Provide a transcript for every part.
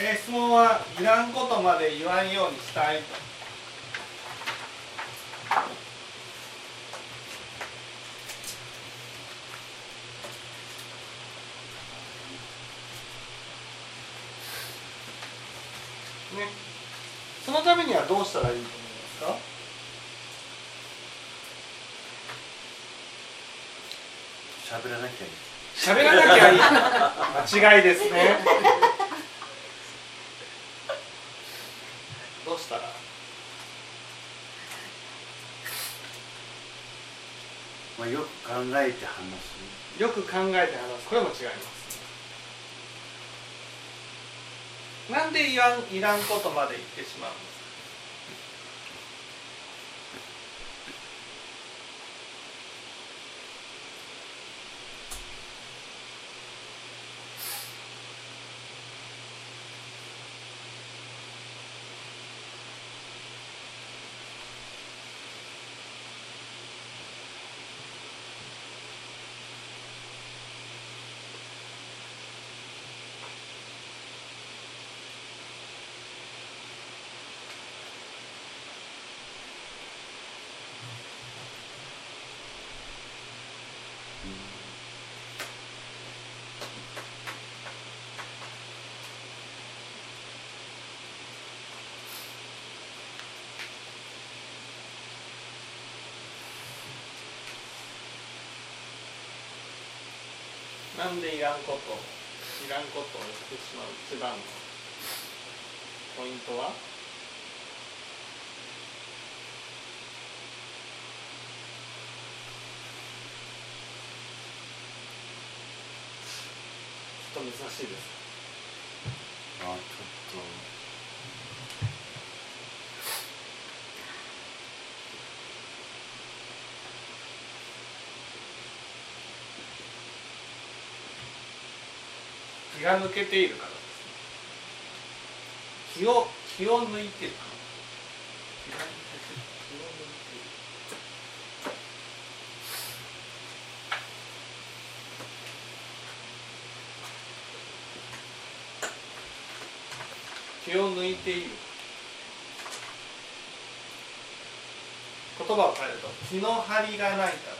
えー、質問はいらんことまで言わんようにしたいと。ね、そのためにはどうしたらいいと思いますか？喋らなきゃいい。喋らなきゃいい。間違いですねどうした。らまあよく考えて話す。よく考えて話す。これも違います。なんでいらんいらんことまで言ってしまうんなんでいらんこといらんことをしてしまう一番のポイントは？ちょっと難しいです。あちょっと。気が抜けているから。です気を気を抜いているから気を抜いている。言葉を変えると気の張りがないから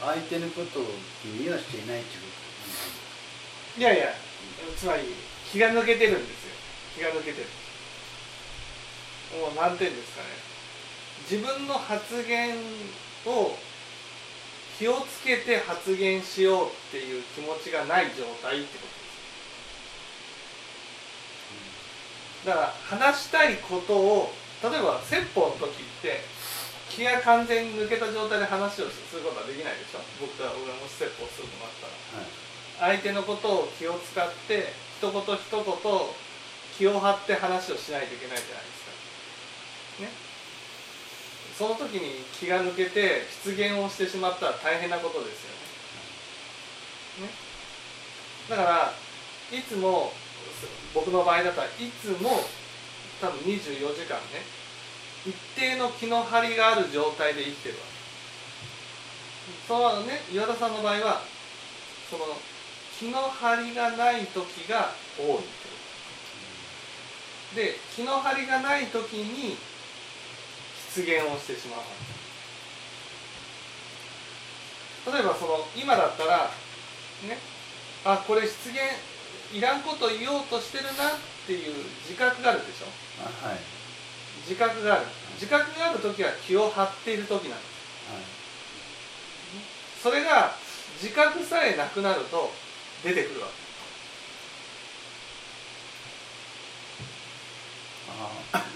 相手のことを気にはしていないってこと。いやいやつまり気が抜けてるんですよ。気が抜けてる。もう何点ですかね。自分の発言を気をつけて発言しようっていう気持ちがない状態ってことです。だから話したいことを例えば説法の時って気が完全に抜けた状態で話をすることはできないでしょ。僕が俺もステップをするとなったら、はい、相手のことを気を使って一言一言気を張って話をしないといけないじゃないですか。ね。その時に気が抜けて失言をしてしまったら大変なことですよね。ね。だからいつも僕の場合だったらいつも多分24時間ね一定の気の張りがある状態で生きてるわけ。そのね。岩田さんの場合はその気の張りがない時が多いで気の張りがない時に出現をしてしまう例えばその今だったらねあこれ出現いらんこと言おうとしてるなっていう自覚があるでしょ。はい。自覚がある。自覚がある時は気を張っている時なんです、はい、それが自覚さえなくなると出てくるわけ。ああ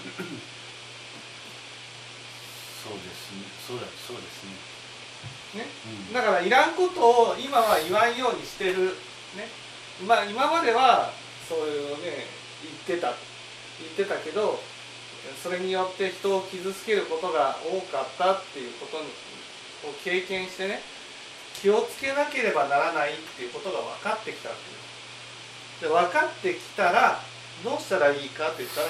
そうですね。そうだそうですね。ね、うん、だからいらんことを今は言わんようにしてる。ね？まあ今まではそういうね言ってた。言ってたけどそれによって人を傷つけることが多かったっていうことを経験してね気をつけなければならないっていうことが分かってきたわけですで分かってきたらどうしたらいいかって言ったら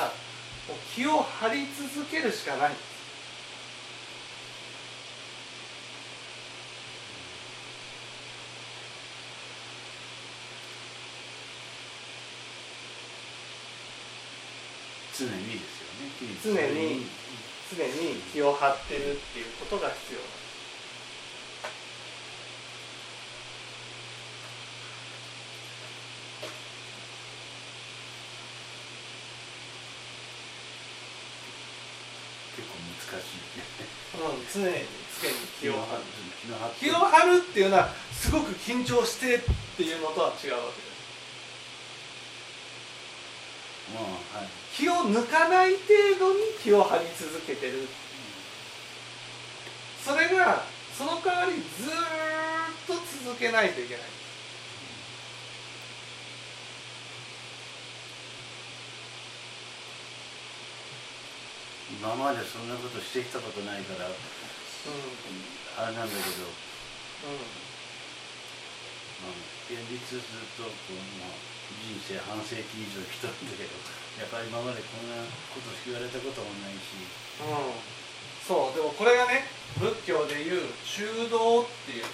もう気を張り続けるしかない。常にいいです。常に常に気を張ってるっていうことが必要。なんです常に常に気を張る。気を張るっていうのはすごく緊張してっていうのとは違うわけです、はい、気を抜かない程度に気を張り続けてる。それがその代わりずっと続けないといけない。今までそんなことしてきたことないから、うん、あれなんだけど、うんまあ、現実ずっとこう、まあ、人生半世紀以上来たんだけどやっぱり今までこんなこと言われたこともないし、うん、そうでもこれがね仏教でいう中道っていう。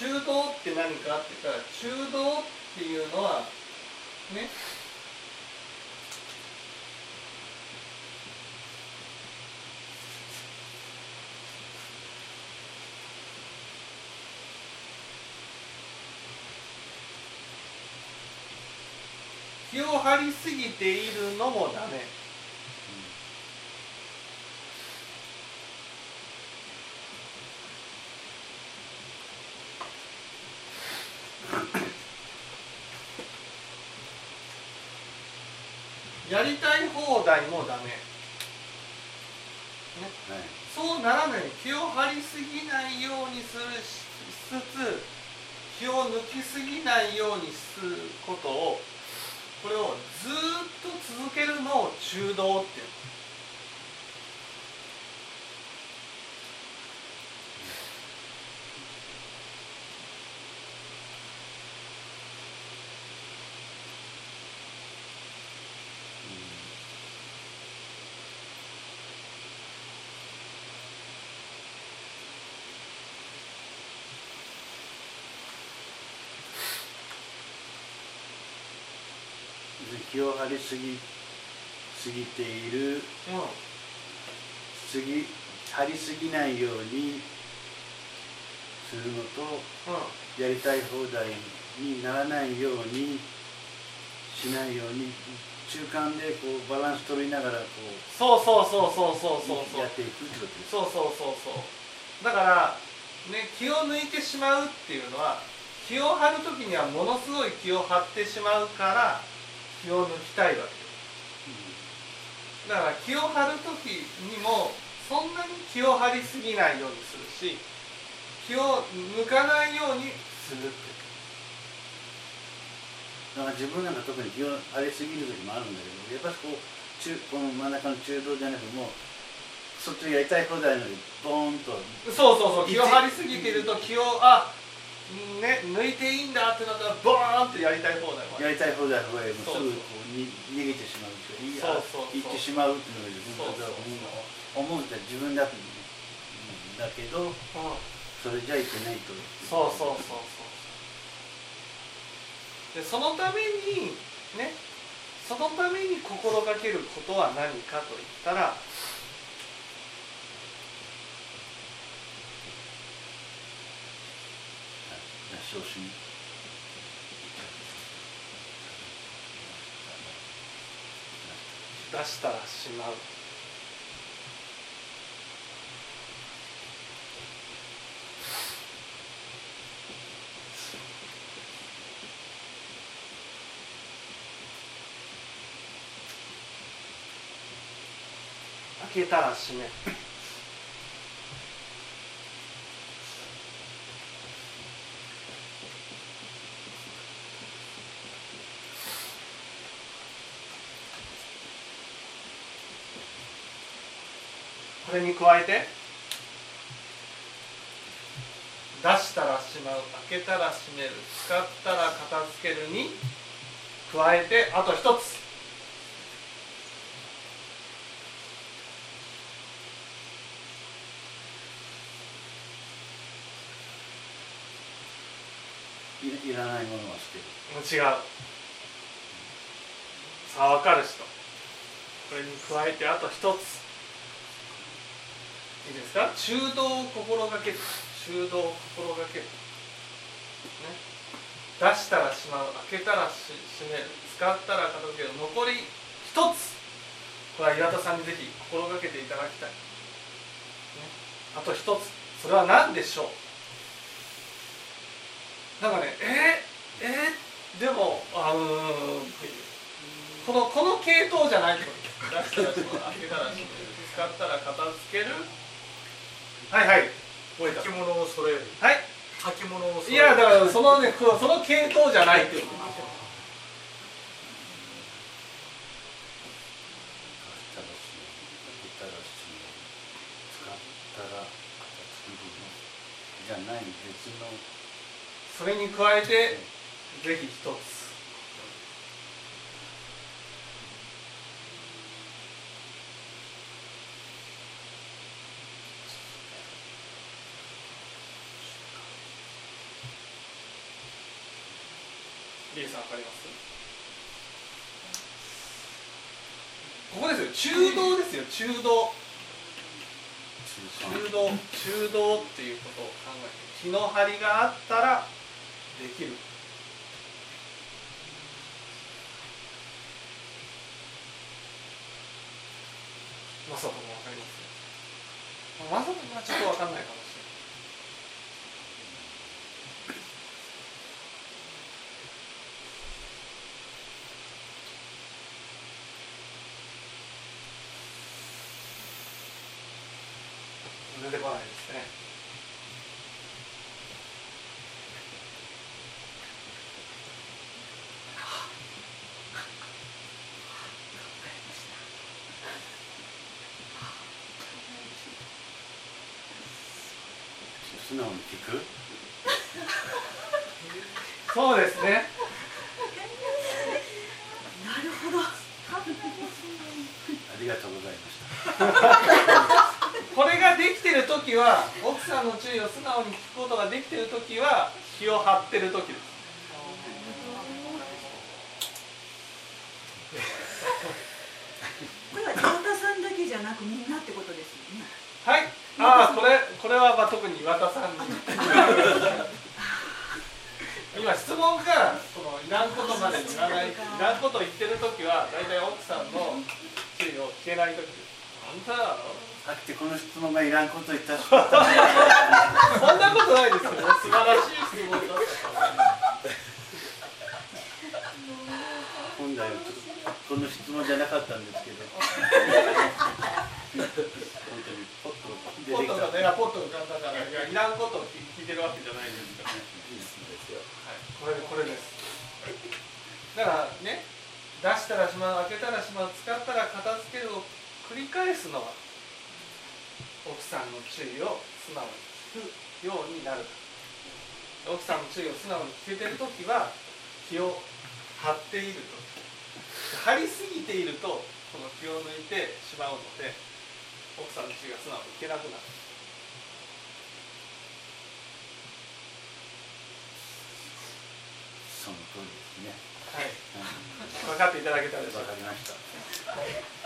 中道って何かって言ったら中道っていうのはね張りすぎているのもダメやりたい放題もダメ、ねはい、そうならない気を張りすぎないようにするしつつ気を抜きすぎないようにすることをこれをずっと続けるのを中道っていう。気を張りすぎすぎている、うん、すぎ張りすぎないようにするのと、うん、やりたい放題にならないようにしないように中間でこうバランス取りながらこうそうそうそうそうそうそう。やっていくってことです。そうそうそうそう。だからね気を抜いてしまうっていうのは気を張る時にはものすごい気を張ってしまうから気を抜きたいわけ。だから気を張る時にもそんなに気を張りすぎないようにするし気を抜かないようにするって。だから自分なんか特に気を張りすぎる時もあるんだけどやっぱりこう中この真ん中の中道じゃなくてもそっちやりたい放題のにボーンと。そうそうそう気を張りすぎてると気をあね、抜いていいんだってなったらボーンってやりたい放題やりたい放題はもうすぐこうに逃げてしまうというか。行ってしまうっていうのが自分だと思う。思うって自分だとだけど、うん、それじゃいけないと。そうそうそうそう。でそのためにねそのために心がけることは何かといったら出したらしまう。開けたら閉めこれに加えて出したらしまう開けたら閉める使ったら片付けるに加えてあと一つ。いいらないものは捨てる。違う。さあ分かる人。これに加えてあと一ついいですか？中道を心がける。中道を心がける、ね、出したらしまう。開けたらし閉める。使ったら片付ける。残り一つ。これは岩田さんにぜひ心がけていただきたい、ね、あと一つ。それは何でしょう？なんかねえー、えー、でもあのこのこの系統じゃないってこと。出したら開けたら閉める。使ったら片付けるはいはい。履物を揃える。はい。履物を揃えるいやだからそのねその系統じゃないっていう。じゃない別の。それに加えてぜひ一つリエさんわかります。ここですよ。中道ですよ。中道。中道。中道。っていうことを考えて気の張りがあったらできる。まさかも分かります？まさかはちょっと分かんないかな素直に聞く？そうですね。なるほど。ありがとうございました。これができてる時は奥さんの注意を素直に聞くことができてる時は気を張ってる時ですこれは岩田さんだけじゃなくみんなってことですよね。はいああこれこれはまあ特に岩田さんに今質問がそのいらんことまで言わないいらんことを言ってる時は大体奥さんの注意を聞けない時あんたさっきこの質問がいらんこと言ったしそんなことないですよ素晴らしい質問だった本来はこの質問じゃなかったんですけど。本当に。ポットがねポット浮かんだからいやいらんことを聞いてるわけじゃないですからね。いいですよ。はい、これこれです。だからね出したらしまう開けたらしまう使ったら片付け。るを繰り返すのが奥さんの注意を素直に聞くようになる奥さんの注意を素直に聞け。てる時は気を張っていると張りすぎているとこの気を抜いてしまうので奥さんの注意が素直に聞けなくなる。その通りですね。はい。分かっていただけたでしょうかわかりました